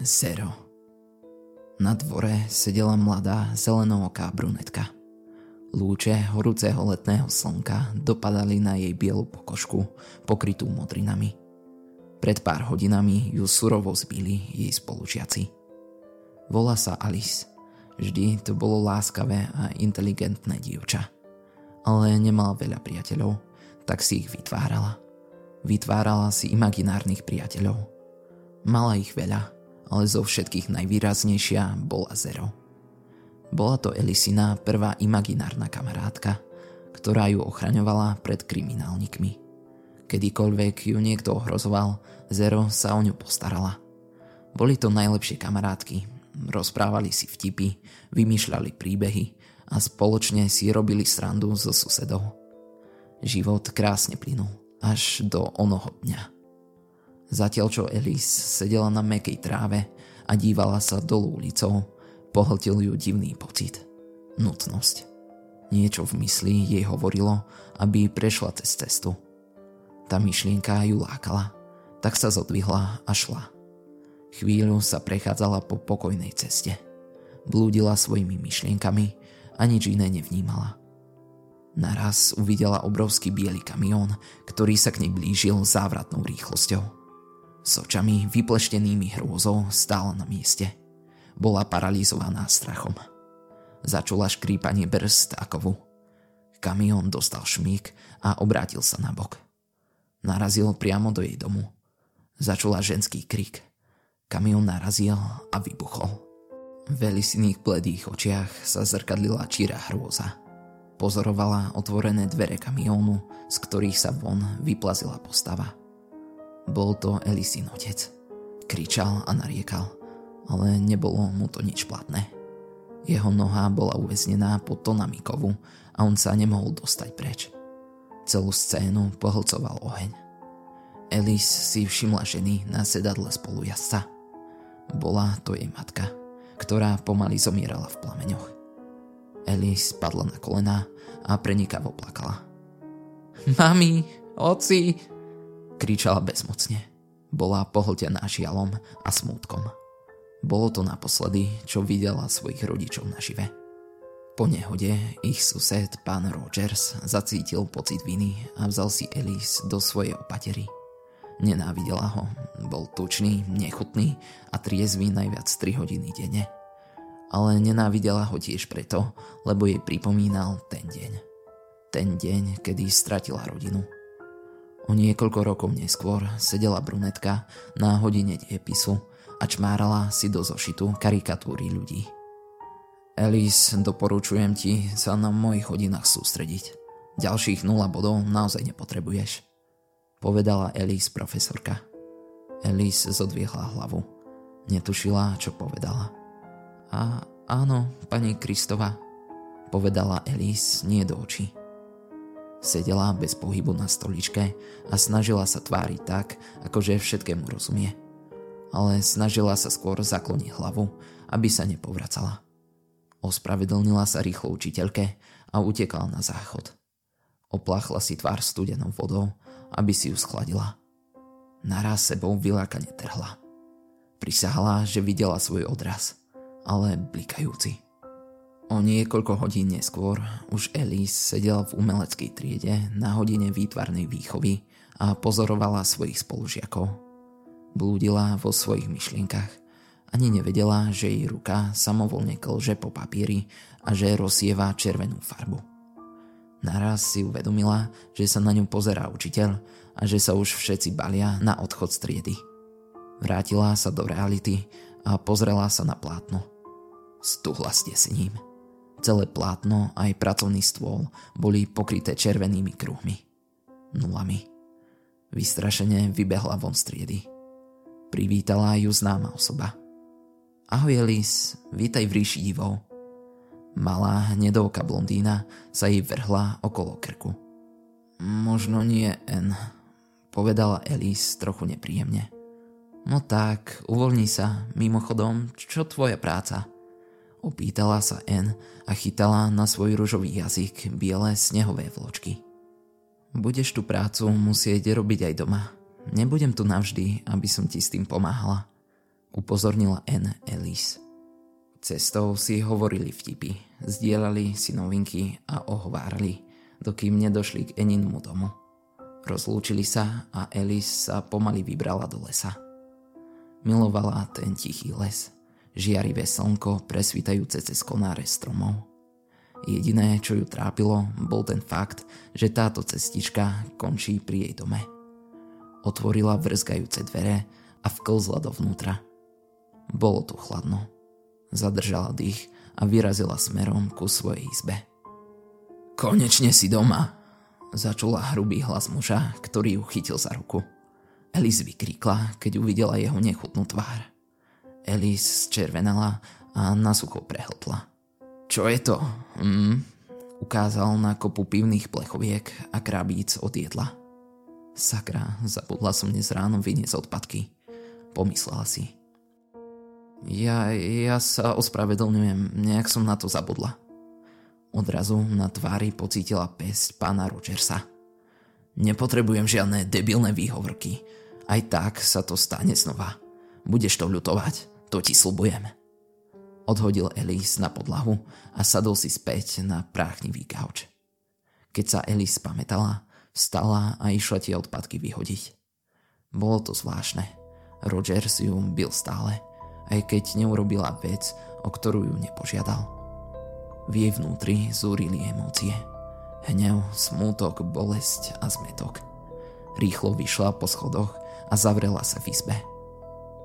Zero. Na dvore sedela mladá zelenooká brunetka. Lúče horúceho letného slnka dopadali na jej bielu pokožku, pokrytú modrinami. Pred pár hodinami ju surovo zbili jej spolužiaci. Volá sa Alice. Vždy to bolo láskavé a inteligentné dievča. Ale nemala veľa priateľov, tak si ich vytvárala. Vytvárala si imaginárnych priateľov. Mala ich veľa, ale zo všetkých najvýraznejšia bola Zero. Bola to Elisina prvá imaginárna kamarátka, ktorá ju ochraňovala pred kriminálnikmi. Kedykoľvek ju niekto ohrozoval, Zero sa o ňu postarala. Boli to najlepšie kamarátky, rozprávali si vtipy, vymýšľali príbehy a spoločne si robili srandu so susedov. Život krásne plynul, až do onoho dňa. Zatiaľ čo Elis sedela na mekej tráve a dívala sa dolu ulicou, pohltil ju divný pocit. Nutnosť. Niečo v mysli jej hovorilo, aby prešla cez cestu. Tá myšlienka ju lákala, tak sa zodvihla a šla. Chvíľu sa prechádzala po pokojnej ceste. Blúdila svojimi myšlienkami a nič iné nevnímala. Naraz uvidela obrovský biely kamión, ktorý sa k nej blížil závratnou rýchlosťou. S očami vypleštenými hrôzou stála na mieste. Bola paralizovaná strachom. Začula škrípanie brzd a kovu. Kamión dostal šmík a obrátil sa na bok. Narazil priamo do jej domu. Začula ženský krik. Kamión narazil a vybuchol. V Elisiných bledých očiach sa zrkadlila číra hrôza – Pozorovala otvorené dvere kamiónu, z ktorých sa von vyplazila postava. Bol to Elisin otec. Kričal a nariekal, ale nebolo mu to nič platné. Jeho noha bola uväznená pod tonami kovu a on sa nemohol dostať preč. Celú scénu pohlcoval oheň. Elis si všimla ženy na sedadle spolujazca. Bola to jej matka, ktorá pomaly zomierala v plameňoch. Elis spadla na kolená a prenikavo plakala. Mami, oci, kričala bezmocne. Bola pohltená žialom a smútkom. Bolo to naposledy, čo videla svojich rodičov nažive. Po nehode ich sused, pán Rogers, zacítil pocit viny a vzal si Elise do svojej opatery. Nenávidela ho, bol tučný, nechutný a triezvý najviac 3 hodiny denne ale nenávidela ho tiež preto, lebo jej pripomínal ten deň. Ten deň, kedy stratila rodinu. O niekoľko rokov neskôr sedela brunetka na hodine diepisu a čmárala si do zošitu karikatúry ľudí. Elis, doporučujem ti sa na mojich hodinách sústrediť. Ďalších 0 bodov naozaj nepotrebuješ. Povedala Elis profesorka. Elis zodviehla hlavu. Netušila, čo povedala. A áno, pani Kristova, povedala Elise nie do očí. Sedela bez pohybu na stoličke a snažila sa tváriť tak, akože všetkému rozumie. Ale snažila sa skôr zakloniť hlavu, aby sa nepovracala. Ospravedlnila sa rýchlo učiteľke a utekala na záchod. Opláchla si tvár studenou vodou, aby si ju schladila. Naraz sebou vylákane trhla. Prisahala, že videla svoj odraz – ale blikajúci. O niekoľko hodín neskôr už Elise sedela v umeleckej triede na hodine výtvarnej výchovy a pozorovala svojich spolužiakov. Blúdila vo svojich myšlienkach. Ani nevedela, že jej ruka samovolne klže po papieri a že rozsieva červenú farbu. Naraz si uvedomila, že sa na ňu pozerá učiteľ a že sa už všetci balia na odchod z triedy. Vrátila sa do reality a pozrela sa na plátno. Stuhla ste s ním. Celé plátno aj pracovný stôl boli pokryté červenými kruhmi. Nulami. Vystrašene vybehla von z triedy. Privítala ju známa osoba. Ahoj Elis, vítaj v ríši divov. Malá hnedovka blondína sa jej vrhla okolo krku. Možno nie N, povedala Elis trochu nepríjemne. No tak, uvoľni sa, mimochodom, čo tvoja práca? Opýtala sa N a chytala na svoj ružový jazyk biele snehové vločky. Budeš tú prácu musieť robiť aj doma. Nebudem tu navždy, aby som ti s tým pomáhala. upozornila N. Ellis. Cestou si hovorili vtipy, zdieľali si novinky a ohovárali, dokým nedošli k Eninmu domu. Rozlúčili sa a Elis sa pomaly vybrala do lesa. Milovala ten tichý les, žiarivé slnko presvítajúce cez konáre stromov. Jediné, čo ju trápilo, bol ten fakt, že táto cestička končí pri jej dome. Otvorila vrzgajúce dvere a vklzla dovnútra. Bolo tu chladno. Zadržala dých a vyrazila smerom ku svojej izbe. Konečne si doma, začula hrubý hlas muža, ktorý ju chytil za ruku. Elis vykríkla, keď uvidela jeho nechutnú tvár. Elis zčervenala a na sucho prehltla. Čo je to? Mm, ukázal na kopu pivných plechoviek a krabíc od jedla. Sakra, zabudla som dnes ráno vyniesť odpadky. Pomyslela si. Ja, ja sa ospravedlňujem, nejak som na to zabudla. Odrazu na tvári pocítila pesť pána Rogersa. Nepotrebujem žiadne debilné výhovorky. Aj tak sa to stane znova. Budeš to ľutovať, to ti slubujem. Odhodil Elise na podlahu a sadol si späť na práchnivý gauč. Keď sa Elise pamätala, vstala a išla tie odpadky vyhodiť. Bolo to zvláštne. Rogers ju byl stále, aj keď neurobila vec, o ktorú ju nepožiadal. V jej vnútri zúrili emócie. Hnev, smútok, bolesť a zmetok. Rýchlo vyšla po schodoch a zavrela sa v izbe.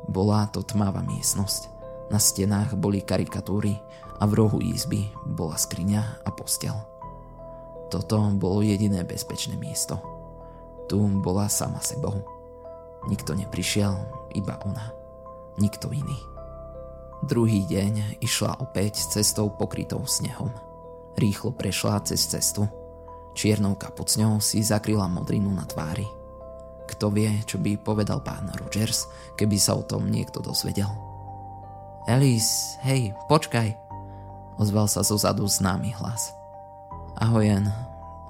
Bola to tmavá miestnosť. Na stenách boli karikatúry a v rohu izby bola skriňa a postel. Toto bolo jediné bezpečné miesto. Tu bola sama sebou. Nikto neprišiel, iba ona. Nikto iný. Druhý deň išla opäť cestou pokrytou snehom. Rýchlo prešla cez cestu. Čiernou kapucňou si zakryla modrinu na tvári. Kto vie, čo by povedal pán Rogers, keby sa o tom niekto dozvedel. Elis, hej, počkaj, ozval sa zo zadu známy hlas. Ahoj, N,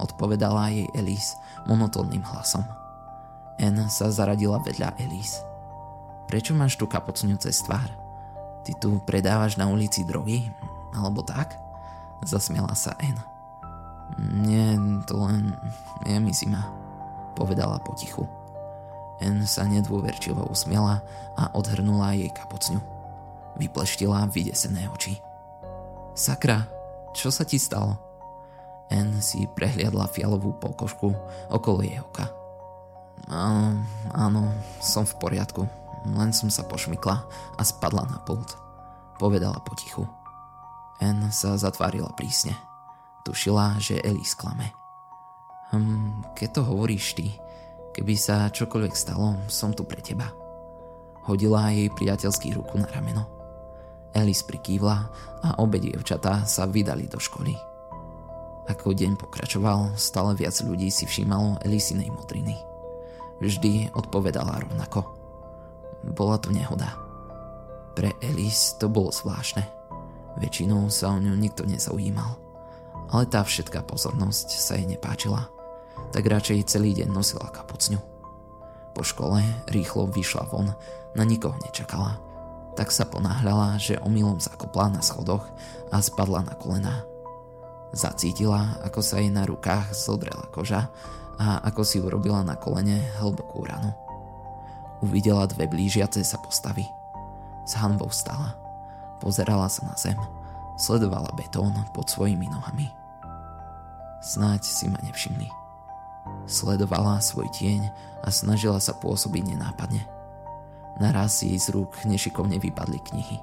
odpovedala jej Elis monotónnym hlasom. N sa zaradila vedľa Elis. Prečo máš tu kapocňu cez tvár? Ty tu predávaš na ulici drogy? Alebo tak? Zasmiela sa N. Nie, to len je mi zima, povedala potichu. N sa nedôverčivo usmiela a odhrnula jej kapocňu. Vypleštila vydesené oči. Sakra, čo sa ti stalo? N si prehliadla fialovú pokožku okolo jej oka. Áno, áno, som v poriadku. Len som sa pošmykla a spadla na pult. Povedala potichu. N sa zatvárila prísne. Tušila, že Eli sklame. Hm, keď to hovoríš ty, keby sa čokoľvek stalo, som tu pre teba. Hodila jej priateľský ruku na rameno. Elis prikývla a obe dievčatá sa vydali do školy. Ako deň pokračoval, stále viac ľudí si všímalo Elisinej modriny. Vždy odpovedala rovnako. Bola to nehoda. Pre Elis to bolo zvláštne. Väčšinou sa o ňu nikto nezaujímal. Ale tá všetká pozornosť sa jej nepáčila. Tak radšej celý deň nosila kapucňu. Po škole rýchlo vyšla von, na nikoho nečakala – tak sa ponáhľala, že omylom zakopla na schodoch a spadla na kolená. Zacítila, ako sa jej na rukách zodrela koža a ako si urobila na kolene hlbokú ranu. Uvidela dve blížiace sa postavy. S hanbou stala. Pozerala sa na zem. Sledovala betón pod svojimi nohami. Snáď si ma nevšimli. Sledovala svoj tieň a snažila sa pôsobiť nenápadne – Naraz jej z rúk nešikovne vypadli knihy.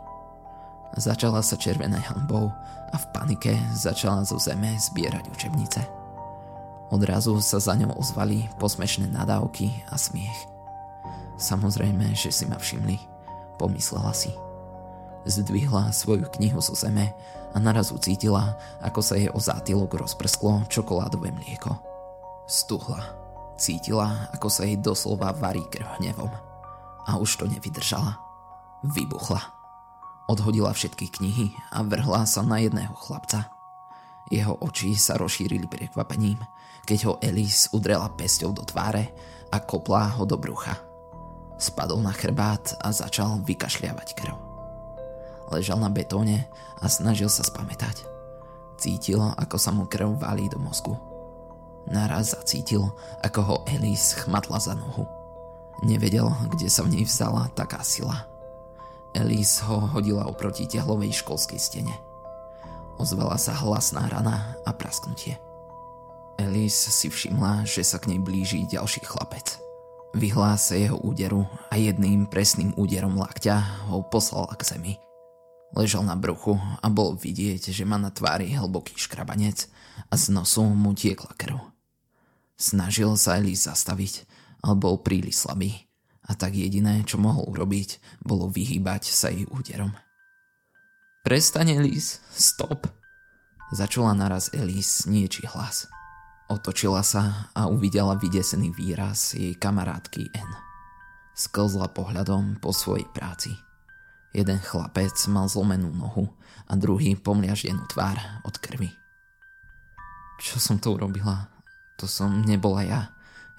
Začala sa červenej hanbou a v panike začala zo zeme zbierať učebnice. Odrazu sa za ňou ozvali posmešné nadávky a smiech. Samozrejme, že si ma všimli, pomyslela si. Zdvihla svoju knihu zo zeme a naraz ucítila, ako sa jej o zátilok rozprsklo čokoládové mlieko. Stuhla. Cítila, ako sa jej doslova varí krv hnevom a už to nevydržala. Vybuchla. Odhodila všetky knihy a vrhla sa na jedného chlapca. Jeho oči sa rozšírili prekvapením, keď ho Elis udrela pesťou do tváre a kopla ho do brucha. Spadol na chrbát a začal vykašľavať krv. Ležal na betóne a snažil sa spamätať. Cítil, ako sa mu krv valí do mozgu. Naraz zacítil, ako ho Elise chmatla za nohu. Nevedel, kde sa v nej vzala taká sila. Elise ho hodila oproti tehlovej školskej stene. Ozvala sa hlasná rana a prasknutie. Elise si všimla, že sa k nej blíži ďalší chlapec. Vyhlá sa jeho úderu a jedným presným úderom lakťa ho poslala k zemi. Ležal na bruchu a bol vidieť, že má na tvári hlboký škrabanec a z nosu mu tiekla krv. Snažil sa Elise zastaviť, ale bol príliš slabý a tak jediné, čo mohol urobiť, bolo vyhýbať sa jej úderom. Prestane Elise, stop! Začula naraz Elise niečí hlas. Otočila sa a uvidela vydesený výraz jej kamarátky N. Sklzla pohľadom po svojej práci. Jeden chlapec mal zlomenú nohu a druhý pomliaždenú tvár od krvi. Čo som to urobila? To som nebola ja.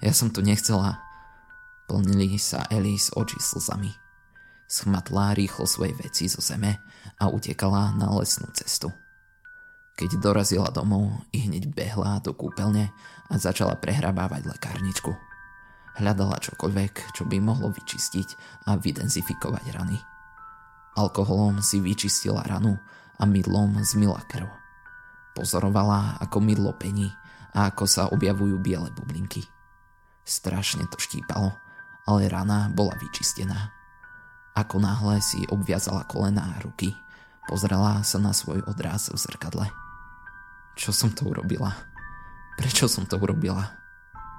Ja som to nechcela. Plnili sa Elise oči slzami. Schmatla rýchlo svoje veci zo zeme a utekala na lesnú cestu. Keď dorazila domov, i hneď behla do kúpeľne a začala prehrabávať lekárničku. Hľadala čokoľvek, čo by mohlo vyčistiť a vydenzifikovať rany. Alkoholom si vyčistila ranu a mydlom zmila krv. Pozorovala, ako mydlo pení a ako sa objavujú biele bublinky. Strašne to štípalo, ale rana bola vyčistená. Ako náhle si obviazala kolená a ruky, pozrela sa na svoj odraz v zrkadle. Čo som to urobila? Prečo som to urobila?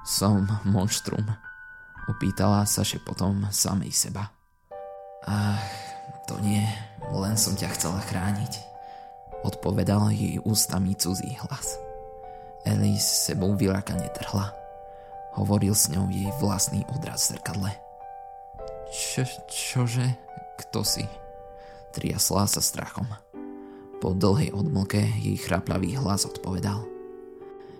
Som monštrum. Opýtala sa šepotom samej seba. Ach, to nie, len som ťa chcela chrániť. Odpovedal jej ústami cudzí hlas. Elise sebou vyrakane trhla. Hovoril s ňou jej vlastný odraz v zrkadle. Čo, čože? Kto si? Triasla sa strachom. Po dlhej odmlke jej chraplavý hlas odpovedal.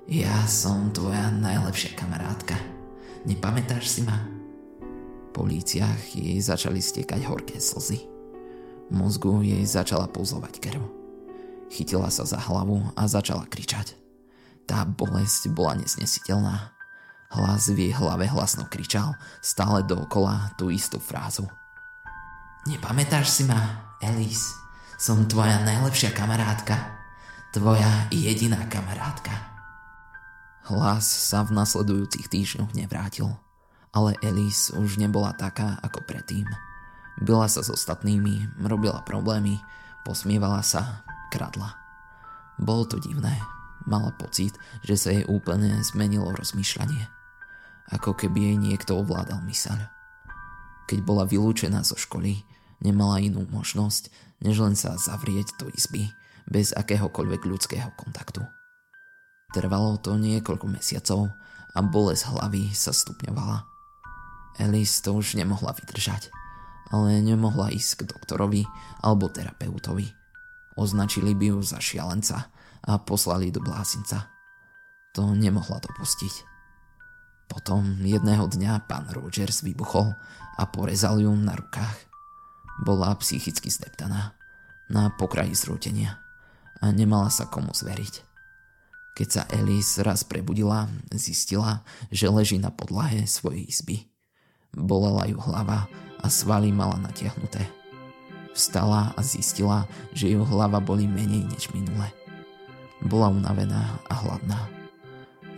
Ja som tvoja najlepšia kamarátka. Nepamätáš si ma? Po líciach jej začali stiekať horké slzy. V mozgu jej začala pulzovať krv. Chytila sa za hlavu a začala kričať. Tá bolesť bola nesnesiteľná. Hlas v jej hlave hlasno kričal, stále dookola tú istú frázu. Nepamätáš si ma, Elise? Som tvoja najlepšia kamarátka. Tvoja jediná kamarátka. Hlas sa v nasledujúcich týždňoch nevrátil, ale Elise už nebola taká ako predtým. Byla sa s ostatnými, robila problémy, posmievala sa, kradla. Bolo to divné. Mala pocit, že sa jej úplne zmenilo rozmýšľanie. Ako keby jej niekto ovládal mysaľ. Keď bola vylúčená zo školy, nemala inú možnosť, než len sa zavrieť do izby bez akéhokoľvek ľudského kontaktu. Trvalo to niekoľko mesiacov a bolesť hlavy sa stupňovala. Alice to už nemohla vydržať, ale nemohla ísť k doktorovi alebo terapeutovi. Označili by ju za šialenca a poslali do blázinca. To nemohla dopustiť. Potom jedného dňa pán Rogers vybuchol a porezal ju na rukách. Bola psychicky zdeptaná, na pokraji zrútenia a nemala sa komu zveriť. Keď sa Elise raz prebudila, zistila, že leží na podlahe svojej izby. Bolela ju hlava a svaly mala natiahnuté. Vstala a zistila, že ju hlava boli menej než minule. Bola unavená a hladná.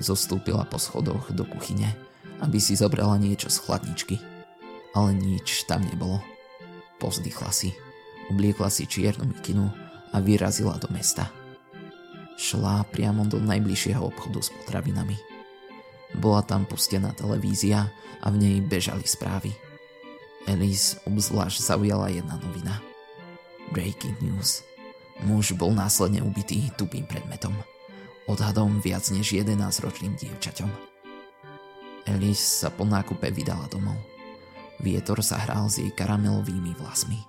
Zostúpila po schodoch do kuchyne, aby si zobrala niečo z chladničky. Ale nič tam nebolo. Povzdychla si, obliekla si čiernu mikinu a vyrazila do mesta. Šla priamo do najbližšieho obchodu s potravinami. Bola tam pustená televízia a v nej bežali správy. Elise obzvlášť zaujala jedna novina. Breaking news. Muž bol následne ubitý tupým predmetom. Odhadom viac než 11-ročným dievčaťom. Elise sa po nákupe vydala domov. Vietor sa hral s jej karamelovými vlasmi.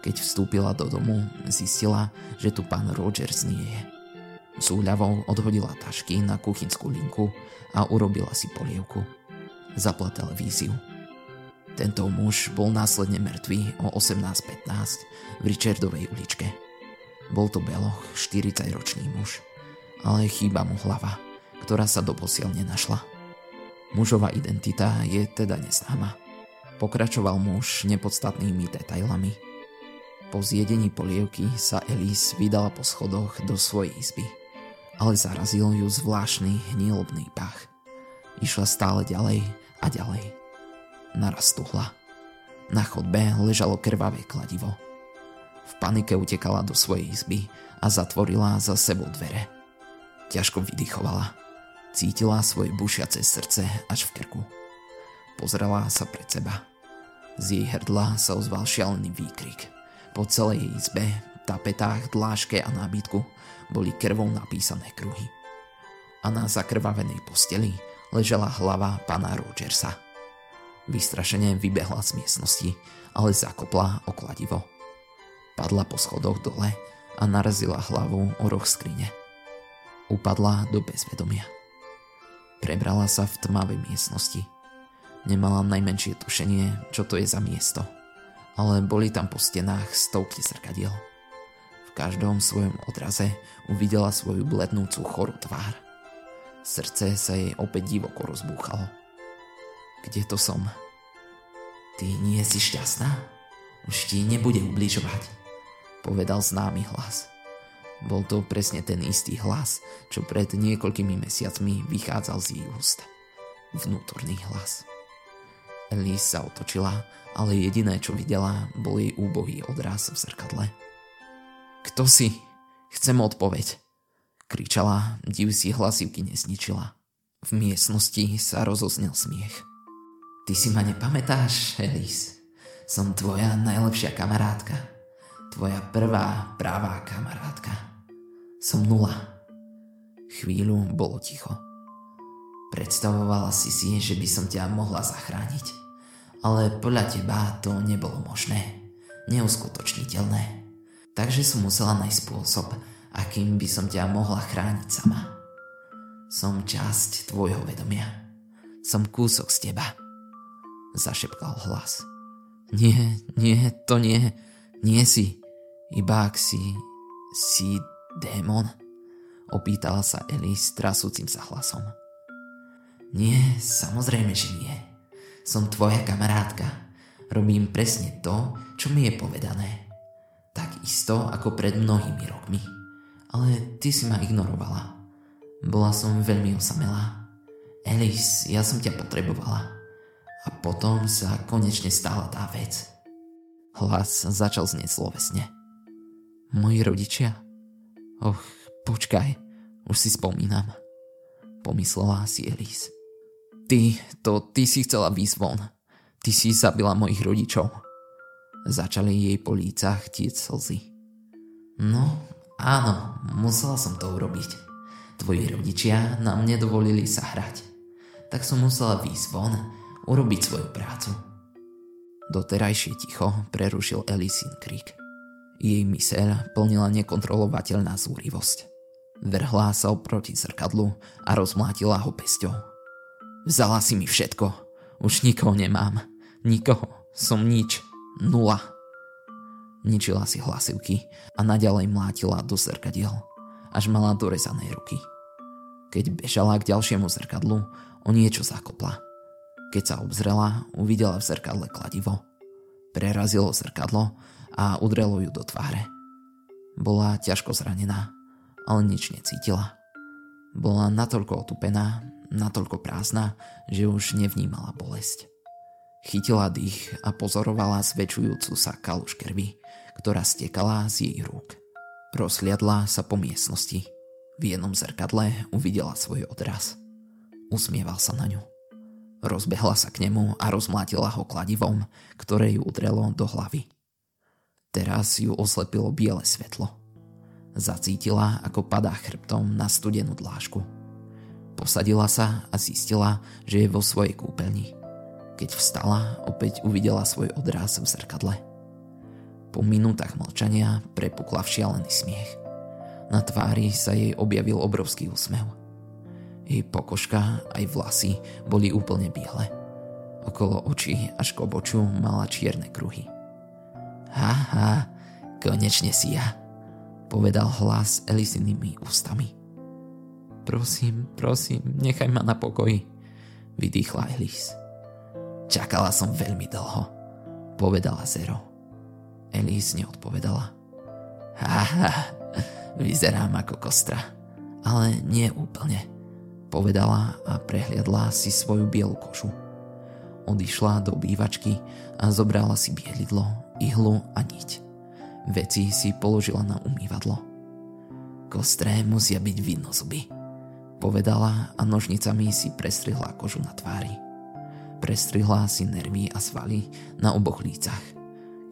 Keď vstúpila do domu, zistila, že tu pán Rogers nie je. S úľavou odhodila tašky na kuchynskú linku a urobila si polievku. Zapla televíziu. Tento muž bol následne mŕtvý o 18.15 v Richardovej uličke. Bol to Beloch, 40-ročný muž, ale chýba mu hlava, ktorá sa doposiaľ nenašla. Mužová identita je teda neznáma. Pokračoval muž nepodstatnými detailami. Po zjedení polievky sa Elise vydala po schodoch do svojej izby, ale zarazil ju zvláštny hnilobný pach. Išla stále ďalej a ďalej naraz tuhla. Na chodbe ležalo krvavé kladivo. V panike utekala do svojej izby a zatvorila za sebou dvere. Ťažko vydychovala. Cítila svoje bušiace srdce až v krku. Pozrela sa pred seba. Z jej hrdla sa ozval šialený výkrik. Po celej jej izbe, tapetách, dláške a nábytku boli krvou napísané kruhy. A na zakrvavenej posteli ležela hlava pána Rogersa. Vystrašene vybehla z miestnosti, ale zakopla o kladivo. Padla po schodoch dole a narazila hlavu o roh skrine. Upadla do bezvedomia. Prebrala sa v tmavej miestnosti. Nemala najmenšie tušenie, čo to je za miesto, ale boli tam po stenách stovky zrkadiel. V každom svojom odraze uvidela svoju blednúcu chorú tvár. Srdce sa jej opäť divoko rozbúchalo. Kde to som? Ty nie si šťastná? Už ti nebude ubližovať, povedal známy hlas. Bol to presne ten istý hlas, čo pred niekoľkými mesiacmi vychádzal z jej úst. Vnútorný hlas. Elise sa otočila, ale jediné, čo videla, bol jej úbohý odraz v zrkadle. Kto si? Chcem odpoveď. Kričala, div si hlasivky nezničila. V miestnosti sa rozoznel smiech. Ty si ma nepamätáš, Elis. Som tvoja najlepšia kamarátka. Tvoja prvá pravá kamarátka. Som nula. Chvíľu bolo ticho. Predstavovala si si, že by som ťa mohla zachrániť. Ale podľa teba to nebolo možné. Neuskutočniteľné. Takže som musela nájsť spôsob, akým by som ťa mohla chrániť sama. Som časť tvojho vedomia. Som kúsok z teba zašepkal hlas. Nie, nie, to nie, nie si, iba ak si, si démon, opýtala sa Ellie trasúcim sa hlasom. Nie, samozrejme, že nie. Som tvoja kamarátka. Robím presne to, čo mi je povedané. Tak isto ako pred mnohými rokmi. Ale ty si ma ignorovala. Bola som veľmi osamelá. Elis, ja som ťa potrebovala. A potom sa konečne stala tá vec. Hlas začal znieť slovesne. Moji rodičia? Och, počkaj, už si spomínam. Pomyslela si Elise. Ty, to ty si chcela výsť von. Ty si zabila mojich rodičov. Začali jej po lícach tiec slzy. No, áno, musela som to urobiť. Tvoji rodičia nám nedovolili sa hrať. Tak som musela výsť von urobiť svoju prácu. Doterajšie ticho prerušil Elisin krik. Jej myseľ plnila nekontrolovateľná zúrivosť. Vrhla sa oproti zrkadlu a rozmlátila ho pesťou. Vzala si mi všetko. Už nikoho nemám. Nikoho. Som nič. Nula. Ničila si hlasivky a naďalej mlátila do zrkadiel, až mala dorezané ruky. Keď bežala k ďalšiemu zrkadlu, o niečo zakopla – keď sa obzrela, uvidela v zrkadle kladivo. Prerazilo zrkadlo a udrelo ju do tváre. Bola ťažko zranená, ale nič necítila. Bola natoľko otupená, natoľko prázdna, že už nevnímala bolesť. Chytila dých a pozorovala zväčšujúcu sa kaluž krvi, ktorá stekala z jej rúk. Rozliadla sa po miestnosti. V jednom zrkadle uvidela svoj odraz. Usmieval sa na ňu. Rozbehla sa k nemu a rozmlátila ho kladivom, ktoré ju udrelo do hlavy. Teraz ju oslepilo biele svetlo. Zacítila, ako padá chrbtom na studenú dlášku. Posadila sa a zistila, že je vo svojej kúpeľni. Keď vstala, opäť uvidela svoj odraz v zrkadle. Po minútach mlčania prepukla v šialený smiech. Na tvári sa jej objavil obrovský úsmev. Jej pokožka aj vlasy boli úplne biele. Okolo očí až k oboču mala čierne kruhy. Haha, konečne si ja, povedal hlas Elisinými ústami. Prosím, prosím, nechaj ma na pokoji, vydýchla Elis. Čakala som veľmi dlho, povedala Zero. Elis neodpovedala. Haha, vyzerám ako kostra, ale nie úplne, povedala a prehliadla si svoju bielu kožu. Odišla do obývačky a zobrala si bielidlo, ihlu a niť. Veci si položila na umývadlo. Kostré musia byť vidno zuby, povedala a nožnicami si prestrihla kožu na tvári. Prestrihla si nervy a svaly na oboch lícach.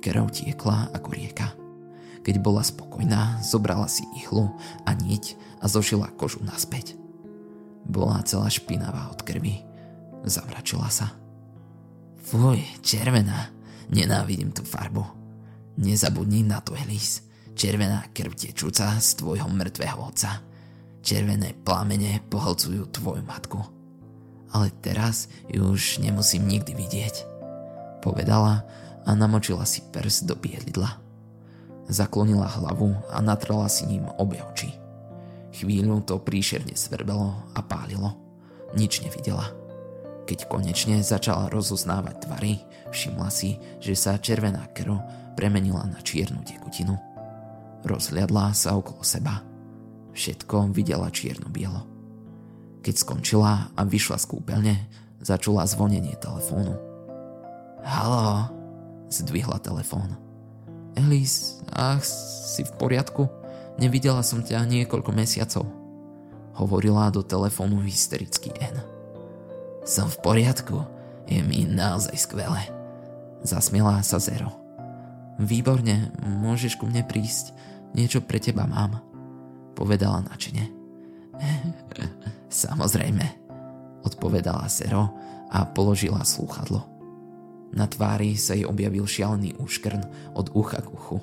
Krv tiekla ako rieka. Keď bola spokojná, zobrala si ihlu a niť a zošila kožu naspäť. Bola celá špinavá od krvi. Zavračila sa. Fuj, červená. Nenávidím tú farbu. Nezabudni na to, Elis. Červená krv tečúca z tvojho mŕtvého otca. Červené plamene pohlcujú tvoju matku. Ale teraz ju už nemusím nikdy vidieť. Povedala a namočila si pers do bielidla. Zaklonila hlavu a natrala si ním obe oči. Chvíľu to príšerne svrbelo a pálilo. Nič nevidela. Keď konečne začala rozoznávať tvary, všimla si, že sa červená krv premenila na čiernu tekutinu. Rozhliadla sa okolo seba. Všetko videla čierno-bielo. Keď skončila a vyšla z kúpeľne, začula zvonenie telefónu. Halo, zdvihla telefón. Elis, ach, si v poriadku? Nevidela som ťa niekoľko mesiacov. Hovorila do telefónu hysterický N. Som v poriadku, je mi naozaj skvelé. Zasmiela sa Zero. Výborne, môžeš ku mne prísť, niečo pre teba mám, povedala načine. Samozrejme, odpovedala Zero a položila slúchadlo. Na tvári sa jej objavil šialený úškrn od ucha k uchu.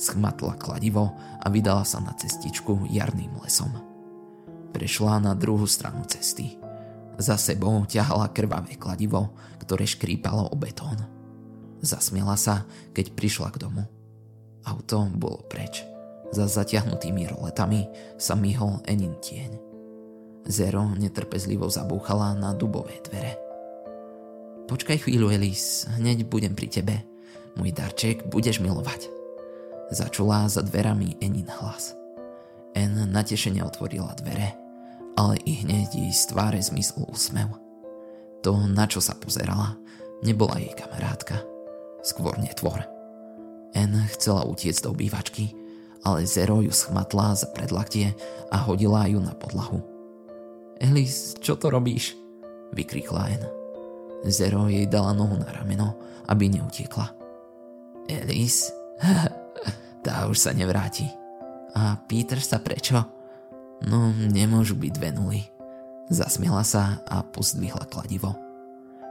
Schmatla kladivo a vydala sa na cestičku jarným lesom. Prešla na druhú stranu cesty – za sebou ťahala krvavé kladivo, ktoré škrípalo o betón. Zasmiela sa, keď prišla k domu. Auto bolo preč. Za zatiahnutými roletami sa myhol Enin tieň. Zero netrpezlivo zabúchala na dubové dvere. Počkaj chvíľu, Elis, hneď budem pri tebe. Môj darček budeš milovať. Začula za dverami Enin hlas. En natešene otvorila dvere ale i hneď jej z tváre zmysl úsmev. To, na čo sa pozerala, nebola jej kamarátka, skôr netvor. N chcela utiecť do obývačky, ale Zero ju schmatla za predlaktie a hodila ju na podlahu. Elis, čo to robíš? vykríkla N. Zero jej dala nohu na rameno, aby neutiekla. Elis? tá už sa nevráti. A Peter sa prečo? No, nemôžu byť dve nuly. Zasmiela sa a pozdvihla kladivo.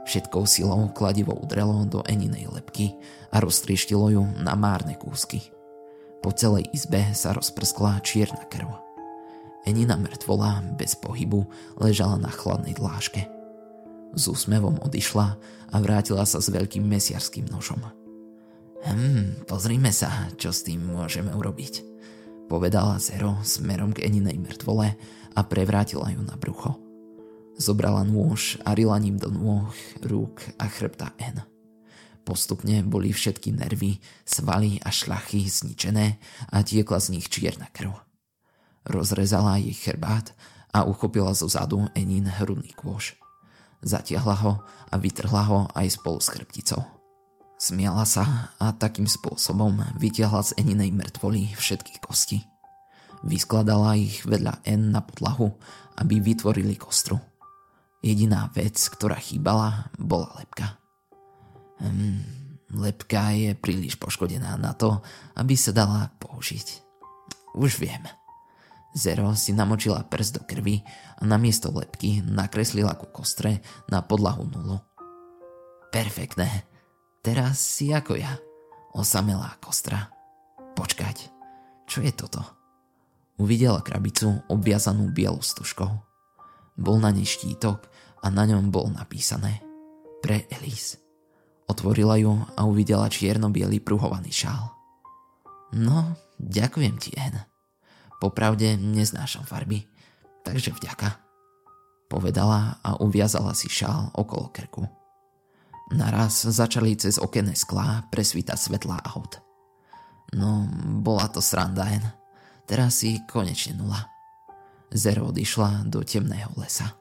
Všetkou silou kladivo udrelo do Eninej lepky a roztrieštilo ju na márne kúsky. Po celej izbe sa rozprskla čierna krv. Enina mŕtvola bez pohybu ležala na chladnej dláške. S úsmevom odišla a vrátila sa s veľkým mesiarským nožom. Hm, pozrime sa, čo s tým môžeme urobiť povedala Zero smerom k Eninej mŕtvole a prevrátila ju na brucho. Zobrala nôž a rila ním do nôh, rúk a chrbta N. Postupne boli všetky nervy, svaly a šlachy zničené a tiekla z nich čierna krv. Rozrezala jej chrbát a uchopila zo zadu Enin hrudný kôž. Zatiahla ho a vytrhla ho aj spolu s chrbticou. Smiala sa a takým spôsobom vytiahla z Eninej mŕtvoly všetky kosti. Vyskladala ich vedľa N na podlahu, aby vytvorili kostru. Jediná vec, ktorá chýbala, bola lepka. Hmm, lepka je príliš poškodená na to, aby sa dala použiť. Už viem. Zero si namočila prst do krvi a namiesto lepky nakreslila ku kostre na podlahu nulu. Perfektné. Teraz si ako ja, osamelá kostra. Počkať, čo je toto? Uvidela krabicu obviazanú bielou stužkou. Bol na nej štítok a na ňom bol napísané Pre Elise. Otvorila ju a uvidela čierno-biely pruhovaný šál. No, ďakujem ti, Anne. Popravde neznášam farby, takže vďaka. Povedala a uviazala si šál okolo krku. Naraz začali cez okenné sklá presvítať svetla aut. No, bola to sranda. Teraz si konečne nula. Zero odišla do temného lesa.